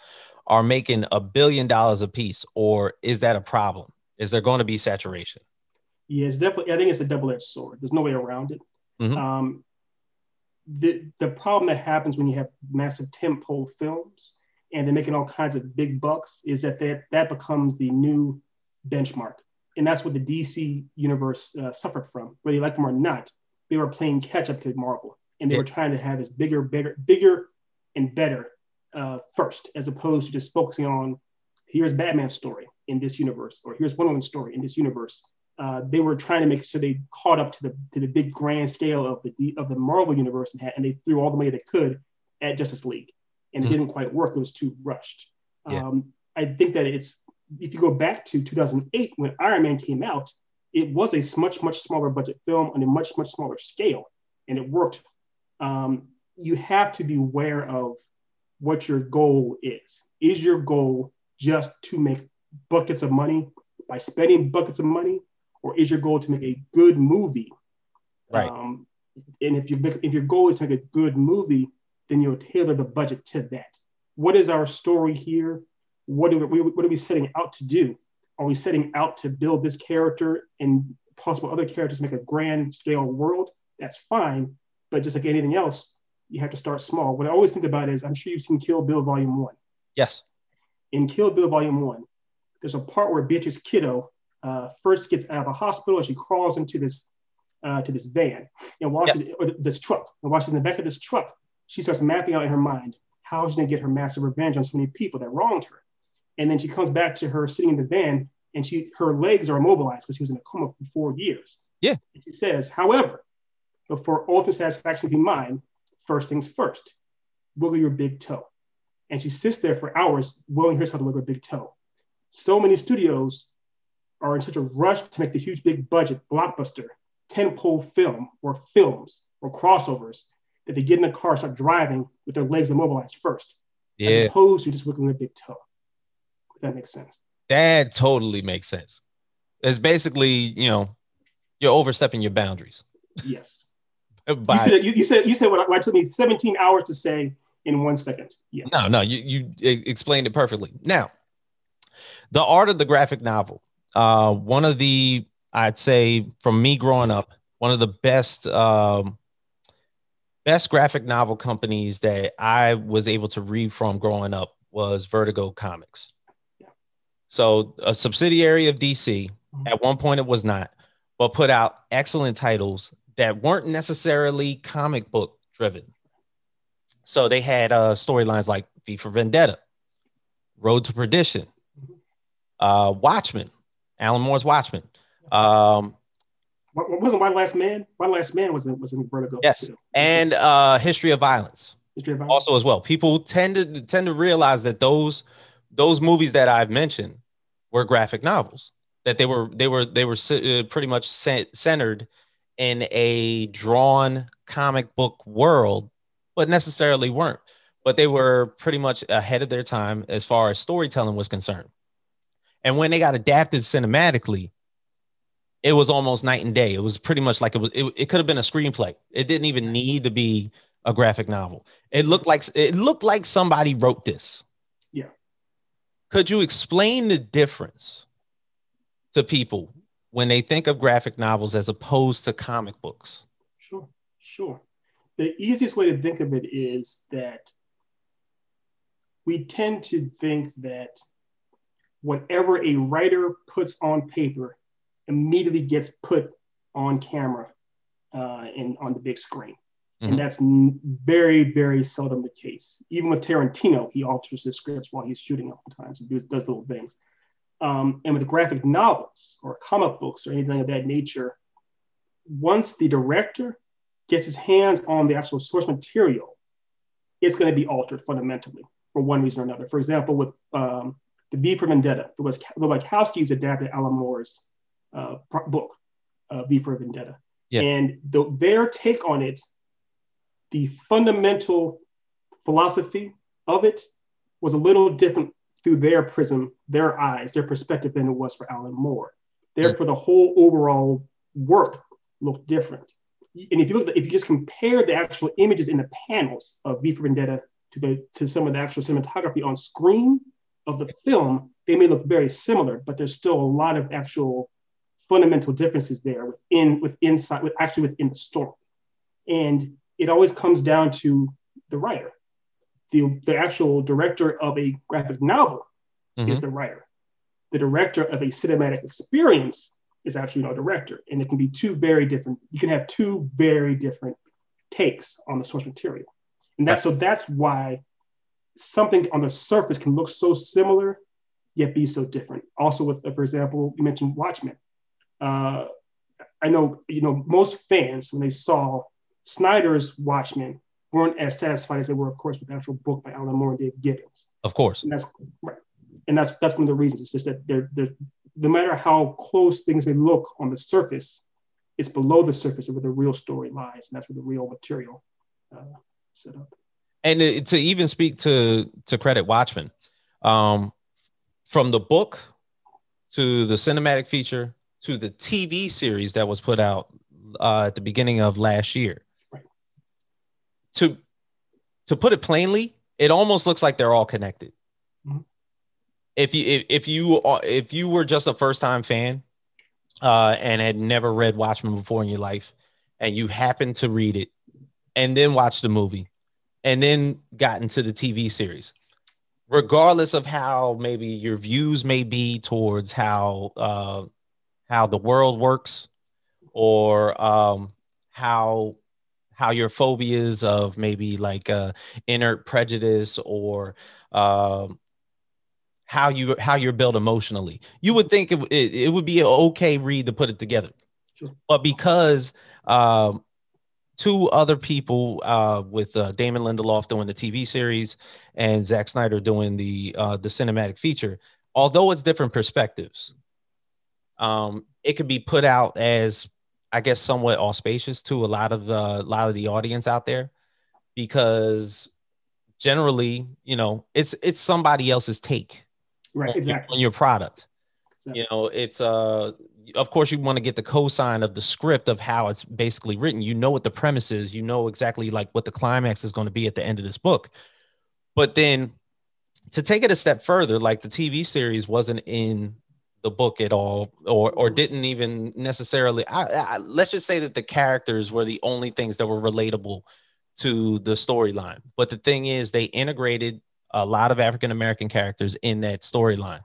are making a billion dollars a piece, or is that a problem? Is there going to be saturation? Yeah, it's definitely. I think it's a double-edged sword. There's no way around it. Mm-hmm. Um, the the problem that happens when you have massive tentpole films and they're making all kinds of big bucks is that that, that becomes the new benchmark, and that's what the DC universe uh, suffered from, whether you like them or not they were playing catch up to Marvel, and they yeah. were trying to have this bigger, bigger, bigger, and better uh, first, as opposed to just focusing on here's Batman's story in this universe, or here's Wonder Woman's story in this universe. Uh, they were trying to make sure they caught up to the to the big grand scale of the of the Marvel universe, and, had, and they threw all the money they could at Justice League, and mm-hmm. it didn't quite work. It was too rushed. Yeah. Um, I think that it's if you go back to 2008 when Iron Man came out, it was a much much smaller budget film on a much much smaller scale, and it worked. Um, you have to be aware of what your goal is. Is your goal just to make buckets of money by spending buckets of money, or is your goal to make a good movie? Right. Um, and if you if your goal is to make a good movie, then you'll tailor the budget to that. What is our story here? What are we, what are we setting out to do? Are we setting out to build this character and possible other characters make a grand scale world? That's fine. But just like anything else, you have to start small. What I always think about is I'm sure you've seen Kill Bill Volume 1. Yes. In Kill Bill Volume 1, there's a part where Beatrix Kiddo uh, first gets out of the hospital and she crawls into this uh, to this van and watches yep. or this truck and watches in the back of this truck. She starts mapping out in her mind how she's gonna get her massive revenge on so many people that wronged her. And then she comes back to her sitting in the van and she her legs are immobilized because she was in a coma for four years. Yeah. And she says, however, before ultimate satisfaction be mine, first things first, wiggle your big toe. And she sits there for hours willing herself to wiggle her big toe. So many studios are in such a rush to make the huge big budget blockbuster, 10 pole film or films or crossovers that they get in the car, start driving with their legs immobilized first, yeah. as opposed to just wiggling a big toe. If that makes sense. That totally makes sense. It's basically, you know, you're overstepping your boundaries. Yes. By, you, said, you, you, said you said what, what took me 17 hours to say in one second. Yeah. No, no, you you explained it perfectly. Now, the art of the graphic novel. Uh, one of the I'd say from me growing up, one of the best um, best graphic novel companies that I was able to read from growing up was Vertigo Comics. So a subsidiary of DC. Mm-hmm. At one point, it was not, but put out excellent titles that weren't necessarily comic book driven. So they had uh, storylines like V for Vendetta, Road to Perdition, uh, Watchmen, Alan Moore's Watchmen. Um, what, wasn't My Last Man? My Last Man was in, was in Vertigo. Yes, too. and uh, History of Violence. History of Violence. Also, as well, people tend to tend to realize that those those movies that I've mentioned were graphic novels. That they were they were they were uh, pretty much centered in a drawn comic book world, but necessarily weren't. But they were pretty much ahead of their time as far as storytelling was concerned. And when they got adapted cinematically, it was almost night and day. It was pretty much like it was. It, it could have been a screenplay. It didn't even need to be a graphic novel. It looked like it looked like somebody wrote this. Yeah. Could you explain the difference to people when they think of graphic novels as opposed to comic books? Sure, sure. The easiest way to think of it is that we tend to think that whatever a writer puts on paper immediately gets put on camera uh, and on the big screen. Mm-hmm. And that's n- very, very seldom the case. Even with Tarantino, he alters his scripts while he's shooting oftentimes and does, does little things. Um, and with graphic novels or comic books or anything of that nature, once the director gets his hands on the actual source material, it's going to be altered fundamentally for one reason or another. For example, with um, the V for Vendetta, the Wachowskis adapted Alan Moore's uh, book, uh, V for Vendetta. Yeah. And the, their take on it, the fundamental philosophy of it was a little different through their prism, their eyes, their perspective than it was for Alan Moore. Therefore, the whole overall work looked different. And if you look, if you just compare the actual images in the panels of V for Vendetta to the to some of the actual cinematography on screen of the film, they may look very similar, but there's still a lot of actual fundamental differences there within with inside with actually within the story. And it always comes down to the writer. The, the actual director of a graphic novel mm-hmm. is the writer. The director of a cinematic experience is actually no director. And it can be two very different you can have two very different takes on the source material. And that's so that's why something on the surface can look so similar yet be so different also with for example you mentioned watchmen uh, I know you know most fans when they saw Snyder's Watchmen weren't as satisfied as they were, of course, with the actual book by Alan Moore and Dave Gibbons. Of course, and that's right, and that's that's one of the reasons. It's just that they're, they're, no matter how close things may look on the surface, it's below the surface of where the real story lies, and that's where the real material uh, set up. And to even speak to to credit Watchmen, um, from the book to the cinematic feature to the TV series that was put out uh, at the beginning of last year. Right. To to put it plainly, it almost looks like they're all connected. Mm-hmm. If you if, if you if you were just a first time fan uh, and had never read Watchmen before in your life, and you happened to read it and then watch the movie, and then got into the TV series, regardless of how maybe your views may be towards how uh, how the world works or um, how how your phobias of maybe like uh, inert prejudice or um, how you how you're built emotionally. You would think it, it, it, would be an okay read to put it together, sure. but because um, two other people uh, with uh, Damon Lindelof doing the TV series and Zack Snyder doing the uh, the cinematic feature, although it's different perspectives, um, it could be put out as I guess somewhat auspicious to a lot of the a lot of the audience out there because generally, you know, it's it's somebody else's take right on, exactly on your product. Exactly. You know, it's uh of course you want to get the cosign of the script of how it's basically written. You know what the premise is, you know exactly like what the climax is going to be at the end of this book. But then to take it a step further, like the TV series wasn't in the book at all or or mm-hmm. didn't even necessarily I, I, let's just say that the characters were the only things that were relatable to the storyline. But the thing is, they integrated a lot of African American characters in that storyline.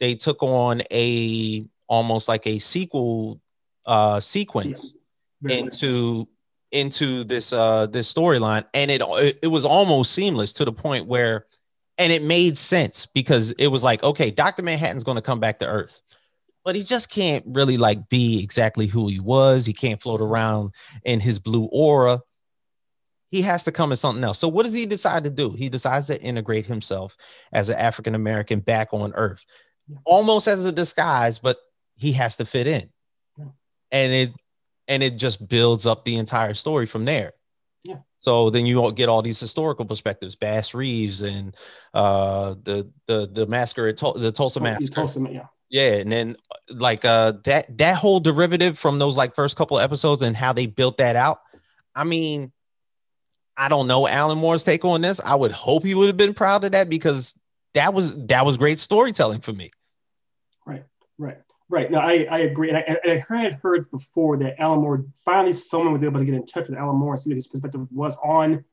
They took on a almost like a sequel uh, sequence yeah. into into this uh, this storyline, and it it was almost seamless to the point where, and it made sense because it was like, okay, Doctor Manhattan's going to come back to Earth but he just can't really like be exactly who he was. He can't float around in his blue aura he has to come as something else. So what does he decide to do? He decides to integrate himself as an African American back on Earth, almost as a disguise, but he has to fit in, yeah. and it and it just builds up the entire story from there. Yeah. So then you get all these historical perspectives, Bass Reeves and uh, the the the massacre at the Tulsa massacre. Tulsa, yeah. Yeah, and then like uh that that whole derivative from those like first couple episodes and how they built that out. I mean, I don't know Alan Moore's take on this. I would hope he would have been proud of that because that was that was great storytelling for me. Right, right, right. No, I, I agree. And I, I had heard before that Alan Moore finally someone was able to get in touch with Alan Moore and see what his perspective was on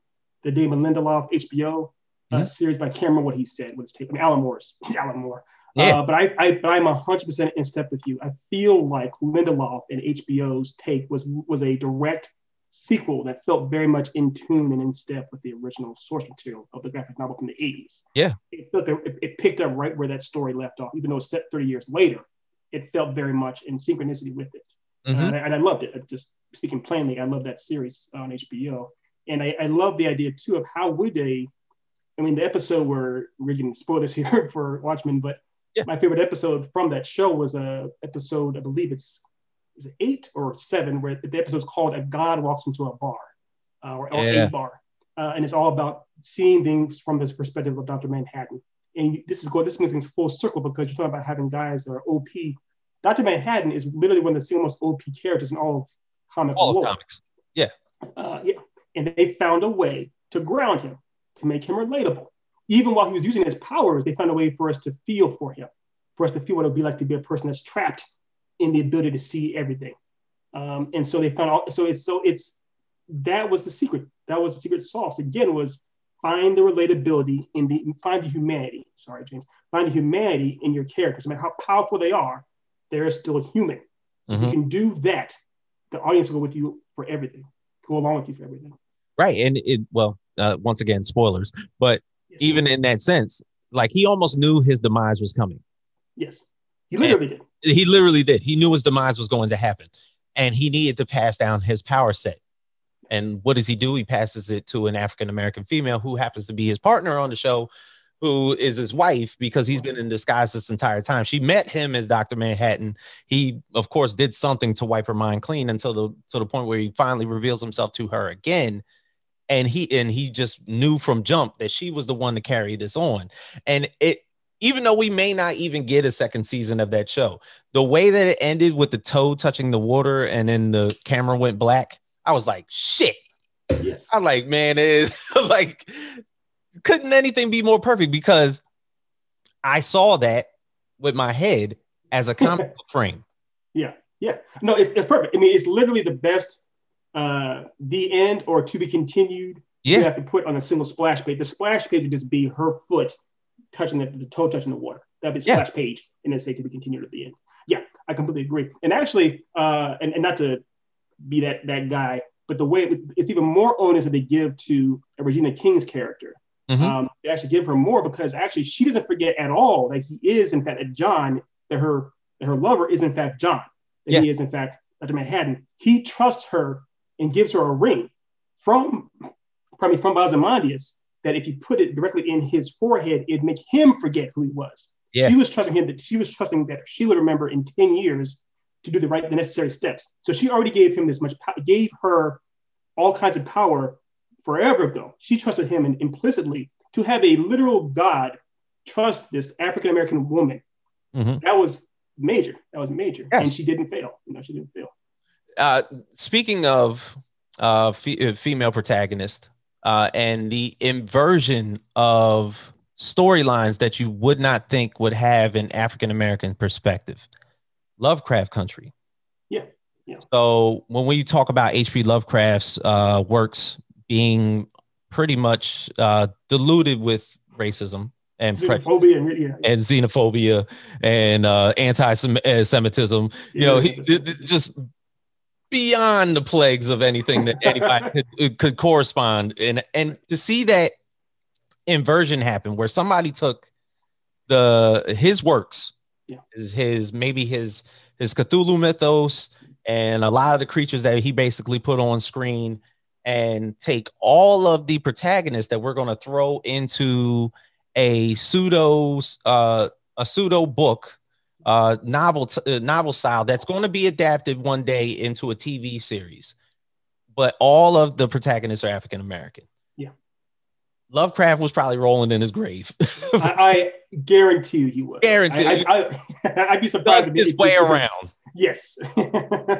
the Damon Lindelof HBO uh, mm-hmm. series. But I can't remember what he said. What his take? I mean, Alan Moore's. He's Alan Moore. Yeah. Uh, but I, I, but I'm hundred percent in step with you. I feel like Lindelof and HBO's take was was a direct sequel that felt very much in tune and in step with the original source material of the graphic novel from the 80s. Yeah. It felt that it, it picked up right where that story left off, even though it's set 30 years later. It felt very much in synchronicity with it. Mm-hmm. Uh, and, I, and, I, loved it. Just speaking plainly, I love that series on HBO. And I, I love the idea too of how would they, I mean, the episode where we're getting spoilers here for Watchmen, but yeah. my favorite episode from that show was a episode, I believe it's is it eight or seven where the episode is called "A God Walks into a Bar" uh, or, yeah. a bar, uh, and it's all about seeing things from the perspective of Doctor Manhattan. And this is going, This makes things full circle because you're talking about having guys that are OP. Doctor Manhattan is literally one of the single most OP characters in all of comic all of comics. Yeah, uh, yeah, and they found a way to ground him to make him relatable. Even while he was using his powers, they found a way for us to feel for him, for us to feel what it would be like to be a person that's trapped in the ability to see everything. Um, and so they found out. So it's so it's that was the secret. That was the secret sauce. Again, was find the relatability in the find the humanity. Sorry, James. Find the humanity in your characters. No matter how powerful they are, they're still human. Mm-hmm. You can do that. The audience will go with you for everything. Go along with you for everything. Right, and it well, uh, once again, spoilers. But yes. even in that sense, like he almost knew his demise was coming. Yes, he literally and, did. He literally did. He knew his demise was going to happen, and he needed to pass down his power set. And what does he do? He passes it to an African American female who happens to be his partner on the show, who is his wife because he's been in disguise this entire time. She met him as Dr. Manhattan. He, of course, did something to wipe her mind clean until the to the point where he finally reveals himself to her again. And he and he just knew from jump that she was the one to carry this on. And it even though we may not even get a second season of that show, the way that it ended with the toe touching the water and then the camera went black, I was like, shit. Yes. I'm like, man, it is like, couldn't anything be more perfect? Because I saw that with my head as a comic book frame. Yeah, yeah. No, it's, it's perfect. I mean, it's literally the best uh the end or to be continued. Yeah. You have to put on a single splash page. The splash page would just be her foot touching the, the toe touching the water. That'd be splash yeah. page and then say to be continued at the end. Yeah, I completely agree. And actually, uh, and, and not to be that that guy, but the way it, it's even more onus that they give to Regina King's character. Mm-hmm. Um, they actually give her more because actually she doesn't forget at all that he is in fact that John, that her that her lover is in fact John, that yeah. he is in fact Dr. Manhattan. He trusts her and gives her a ring from probably from Ozymandias that if you put it directly in his forehead, it'd make him forget who he was. Yeah. She was trusting him that she was trusting that she would remember in 10 years to do the right, the necessary steps. So she already gave him this much, gave her all kinds of power forever ago. She trusted him and implicitly to have a literal God trust this African American woman. Mm-hmm. That was major. That was major. Yes. And she didn't fail. You know, she didn't fail. Uh, speaking of uh, f- female protagonist, uh, and the inversion of storylines that you would not think would have an African American perspective. Lovecraft Country. Yeah. yeah. So when we talk about H.P. Lovecraft's uh, works being pretty much uh, diluted with racism and xenophobia and, yeah. and xenophobia and uh, anti-Semitism. You know, he just beyond the plagues of anything that anybody could, could correspond. And and to see that inversion happen, where somebody took the his works, yeah. his, his maybe his his Cthulhu mythos and a lot of the creatures that he basically put on screen and take all of the protagonists that we're going to throw into a pseudo uh, a pseudo book uh, novel t- uh, novel style that's going to be adapted one day into a TV series, but all of the protagonists are African American. Lovecraft was probably rolling in his grave. I, I, guarantee you he would. Guarantee. I, I, would be surprised if his way around. Yes,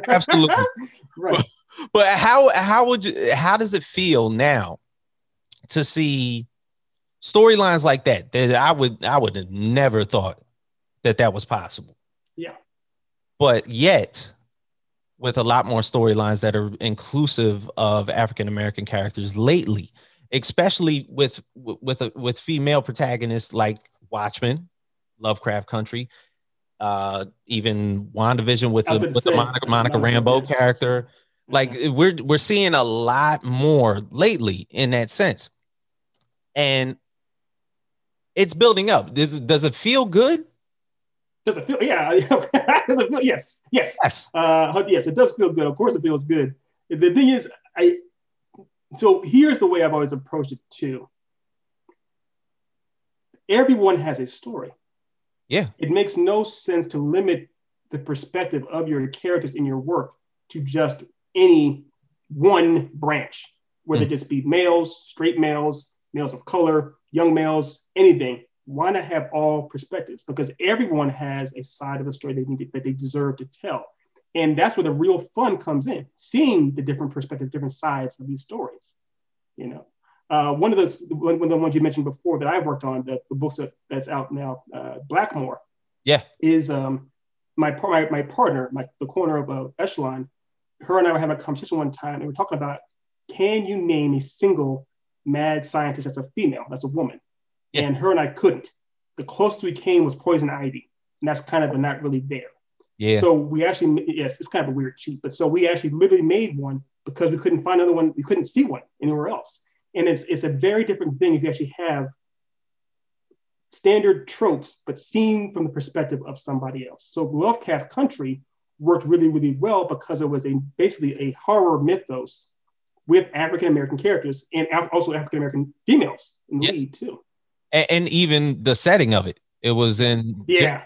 absolutely. right. But how how would you how does it feel now to see storylines like that that I would I would have never thought that that was possible. Yeah. But yet with a lot more storylines that are inclusive of African American characters lately, especially with with a, with female protagonists like Watchmen, Lovecraft Country, uh, even WandaVision with the, with the Monica, Monica Rambeau character. Like we're we're seeing a lot more lately in that sense, and it's building up. Does it, does it feel good? Does it feel? Yeah. does it feel? Yes. Yes. Yes. Uh, yes. It does feel good. Of course, it feels good. The thing is, I. So here's the way I've always approached it too. Everyone has a story. Yeah. It makes no sense to limit the perspective of your characters in your work to just any one branch, whether mm. it just be males, straight males, males of color, young males, anything. Why not have all perspectives? Because everyone has a side of the story they need that they deserve to tell. And that's where the real fun comes in, seeing the different perspectives, different sides of these stories. You know, uh, one of those, one, one of the ones you mentioned before that I've worked on, the, the books that, that's out now, uh, Blackmore. Yeah, is um, my my my partner, my the corner of uh, Echelon. Her and I were having a conversation one time, and we are talking about can you name a single mad scientist that's a female, that's a woman. Yeah. And her and I couldn't. The closest we came was poison ivy, and that's kind of not really there. Yeah. So we actually, yes, it's kind of a weird cheat, but so we actually literally made one because we couldn't find another one. We couldn't see one anywhere else. And it's it's a very different thing if you actually have standard tropes, but seen from the perspective of somebody else. So Lovecraft Country worked really, really well because it was a basically a horror mythos with African American characters and also African American females in the yes. lead too. And, and, even the setting of it, it was in yeah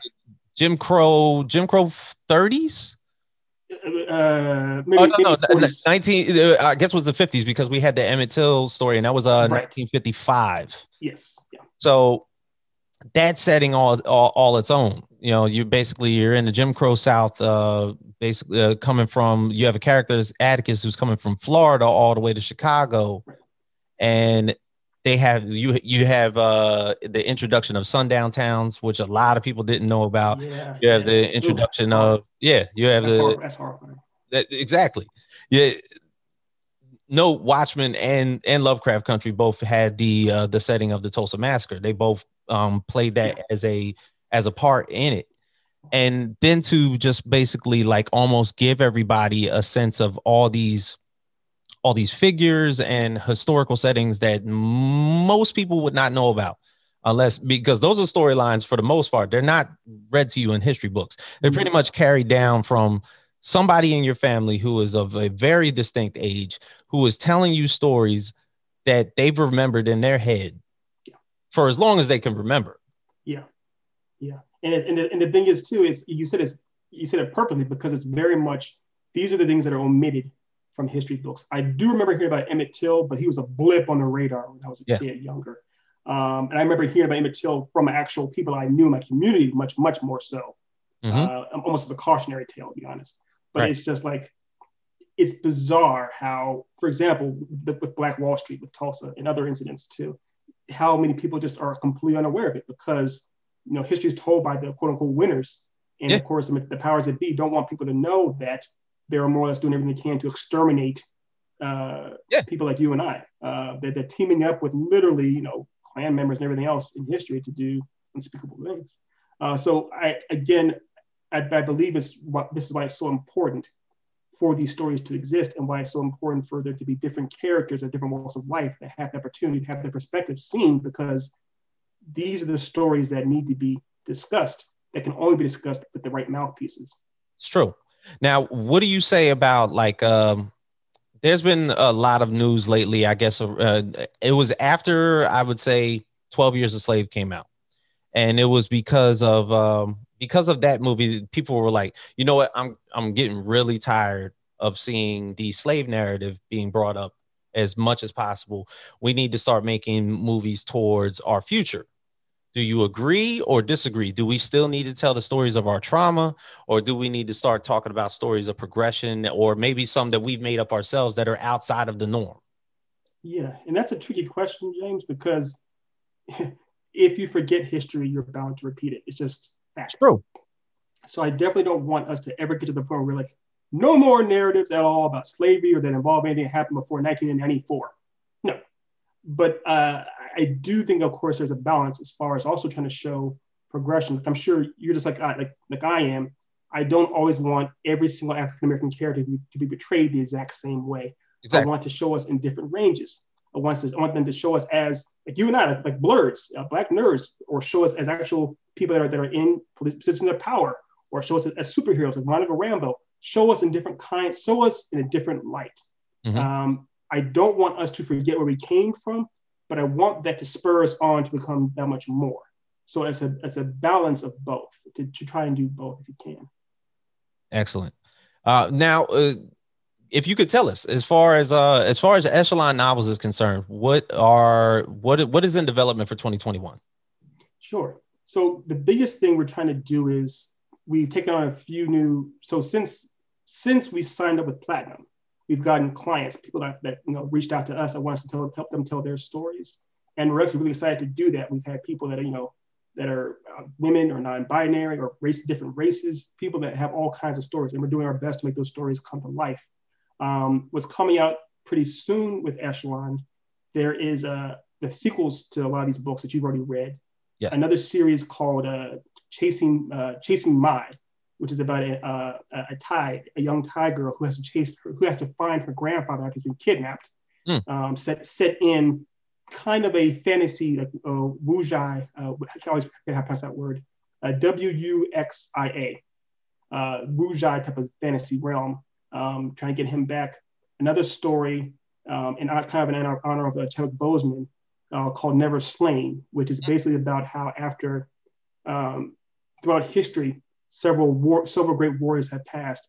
Jim, Crow Jim Crow 30s. Uh, maybe, oh, no, no, 19, uh, I guess it was the 50s because we had the Emmett Till story and that was uh, right. 1955. Yes. Yeah. So that setting all, all, all its own. You know, you basically you're in the Jim Crow South, uh, basically uh, coming from. You have a character Atticus who's coming from Florida all the way to Chicago, and they have you you have uh the introduction of sundown towns, which a lot of people didn't know about. Yeah, you have yeah. the introduction Ooh. of yeah, you have that's the hard, that's horrifying. That, exactly. Yeah. No, Watchmen and and Lovecraft Country both had the uh, the setting of the Tulsa Massacre. They both um, played that yeah. as a as a part in it and then to just basically like almost give everybody a sense of all these all these figures and historical settings that most people would not know about. Unless because those are storylines for the most part. They're not read to you in history books. They're pretty mm-hmm. much carried down from somebody in your family who is of a very distinct age who is telling you stories that they've remembered in their head for as long as they can remember. Yeah, yeah, and and the, and the thing is too is you said it you said it perfectly because it's very much these are the things that are omitted from history books. I do remember hearing about Emmett Till, but he was a blip on the radar when I was a yeah. kid younger. Um, and I remember hearing about Emmett Till from actual people I knew in my community, much much more so, mm-hmm. uh, almost as a cautionary tale, to be honest. But right. it's just like it's bizarre how, for example, with Black Wall Street, with Tulsa, and other incidents too how many people just are completely unaware of it because you know history is told by the quote unquote winners, and yeah. of course the, the powers that be don't want people to know that they're more or less doing everything they can to exterminate uh, yeah. people like you and I. Uh, that they're teaming up with literally, you know, clan members and everything else in history to do unspeakable things. Uh, so I again, I, I believe it's what this is why it's so important for these stories to exist and why it's so important for there to be different characters at different walks of life that have the opportunity to have their perspective seen because these are the stories that need to be discussed that can only be discussed with the right mouthpieces. It's true. Now, what do you say about like um there's been a lot of news lately, I guess uh, it was after I would say 12 Years a Slave came out. And it was because of um because of that movie people were like, "You know what? I'm I'm getting really tired of seeing the slave narrative being brought up as much as possible. We need to start making movies towards our future." Do you agree or disagree? Do we still need to tell the stories of our trauma, or do we need to start talking about stories of progression, or maybe some that we've made up ourselves that are outside of the norm? Yeah, and that's a tricky question, James, because if you forget history, you're bound to repeat it. It's just fact. True. So I definitely don't want us to ever get to the point where we're like, no more narratives at all about slavery or that involve anything that happened before 1994. No, but uh, I do think, of course, there's a balance as far as also trying to show progression. I'm sure you're just like I, like like I am. I don't always want every single African American character to be, to be portrayed the exact same way. Exactly. I want to show us in different ranges. I want, to, I want them to show us as like you and I, like, like blerds, uh, black nerds, or show us as actual people that are that are in positions of power, or show us as, as superheroes like Monica Rambeau. Show us in different kinds. Show us in a different light. Mm-hmm. Um, I don't want us to forget where we came from, but I want that to spur us on to become that much more. So it's a it's a balance of both to, to try and do both if you can. Excellent. Uh, now, uh, if you could tell us, as far as uh, as far as Echelon novels is concerned, what are what what is in development for 2021? Sure. So the biggest thing we're trying to do is we've taken on a few new. So since since we signed up with Platinum, we've gotten clients, people that, that you know reached out to us that want us to tell, help them tell their stories. And we're actually really excited to do that. We've had people that are, you know, that are uh, women or non-binary or race, different races, people that have all kinds of stories. And we're doing our best to make those stories come to life. Um, what's coming out pretty soon with Echelon, there is uh, the sequels to a lot of these books that you've already read. Yeah. Another series called uh, Chasing uh, Chasing Mai, which is about a, uh, a Thai, a young Thai girl who has to chase her, who has to find her grandfather after he's been kidnapped. Mm. Um, set set in kind of a fantasy like uh. Uh, I can always forget how to pronounce that word. Uh, w U X I A. Uh, type of fantasy realm. Um, trying to get him back. Another story, um, in kind of an honor of uh, Chadwick Boseman, uh, called Never Slain, which is basically about how after um, throughout history several war, several great warriors have passed,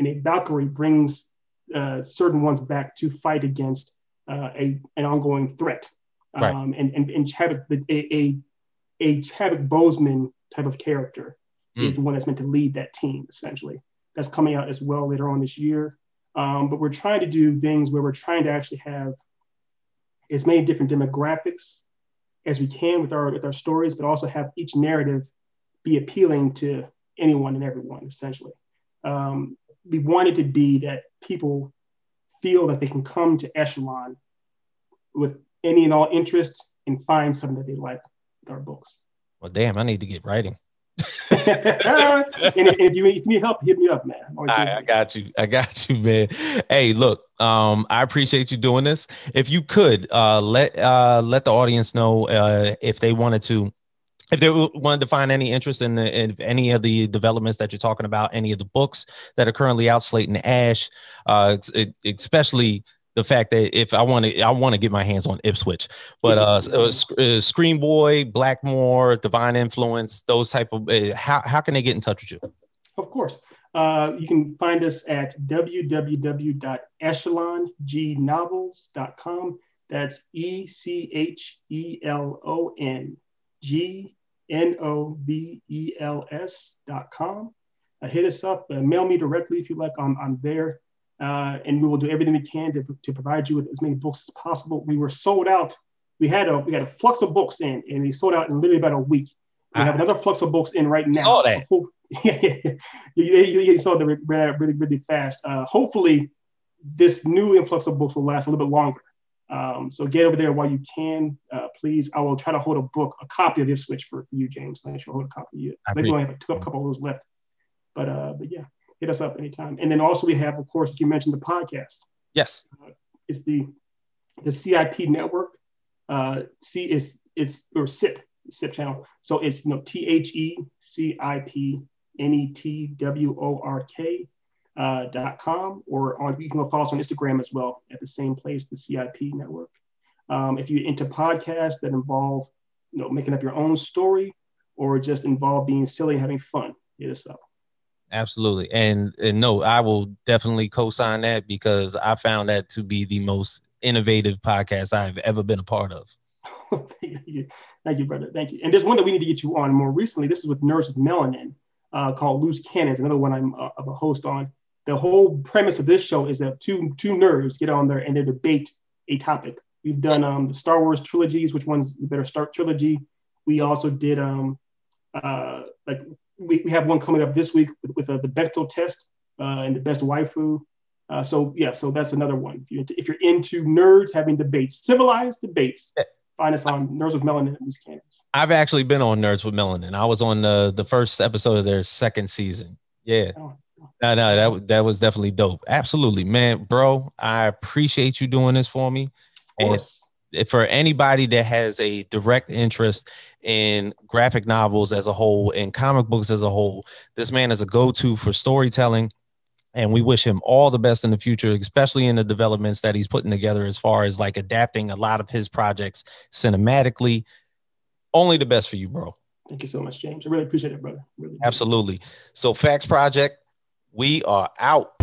and a Valkyrie brings uh, certain ones back to fight against uh, a an ongoing threat. Right. Um, and and, and Chadwick, a, a, a Chadwick Boseman type of character mm. is the one that's meant to lead that team essentially. That's coming out as well later on this year. Um, but we're trying to do things where we're trying to actually have as many different demographics as we can with our with our stories, but also have each narrative be appealing to anyone and everyone, essentially. Um, we want it to be that people feel that they can come to Echelon with any and all interest and find something that they like with our books. Well, damn, I need to get writing. and, if, if, you, if you need help, hit me up, man. I, I got you. I got you, man. Hey, look, um, I appreciate you doing this. If you could uh, let uh, let the audience know uh, if they wanted to if they wanted to find any interest in, the, in, any of the developments that you're talking about, any of the books that are currently out, Slate and Ash, uh, it, especially the fact that if I want to, I want to get my hands on Ipswich, but uh, uh, uh Scream Boy, Blackmore, Divine Influence, those type of, uh, how, how can they get in touch with you? Of course. Uh, you can find us at www.echelongnnovels.com. That's E C H E L O N G N-O-B-E-L-S dot com. Uh, hit us up, uh, mail me directly if you like. I'm, I'm there. Uh, and we will do everything we can to, to provide you with as many books as possible. We were sold out. We had a we had a flux of books in, and we sold out in literally about a week. We have another flux of books in right now. Saw that. yeah, you, you, you, saw the really, really, really fast. Uh, hopefully, this new influx of books will last a little bit longer. Um, so get over there while you can, uh, please. I will try to hold a book, a copy of Ipswich for, for you, James. I should hold a copy of you. I Maybe we only have a, a couple of those left, but uh, but yeah, hit us up anytime. And then also we have, of course, you mentioned the podcast. Yes, uh, it's the the CIP network. Uh, C is it's or SIP SIP channel. So it's you know T H E C I P N E T W O R K uh, dot com, or on, you can go follow us on Instagram as well at the same place, the CIP network. Um, if you're into podcasts that involve, you know, making up your own story or just involve being silly and having fun, hit us up. Absolutely. And, and no, I will definitely co-sign that because I found that to be the most innovative podcast I've ever been a part of. Thank you. Thank you, brother. Thank you. And there's one that we need to get you on more recently. This is with Nerds with Melanin uh, called Loose Cannons, another one I'm uh, a host on the whole premise of this show is that two two nerds get on there and they debate a topic. We've done um, the Star Wars trilogies, which one's the better start trilogy. We also did um, uh, like we, we have one coming up this week with, with uh, the Bechdel test uh, and the best waifu. Uh, so yeah, so that's another one. If you're, into, if you're into nerds having debates, civilized debates, find us on Nerds with Melanin and Loose Cannons. I've actually been on Nerds with Melanin. I was on the the first episode of their second season. Yeah. Oh, no, no, that that was definitely dope. Absolutely, man, bro. I appreciate you doing this for me. And for anybody that has a direct interest in graphic novels as a whole and comic books as a whole, this man is a go-to for storytelling. And we wish him all the best in the future, especially in the developments that he's putting together as far as like adapting a lot of his projects cinematically. Only the best for you, bro. Thank you so much, James. I really appreciate it, brother. Really Absolutely. So, Faqs Project, we are out.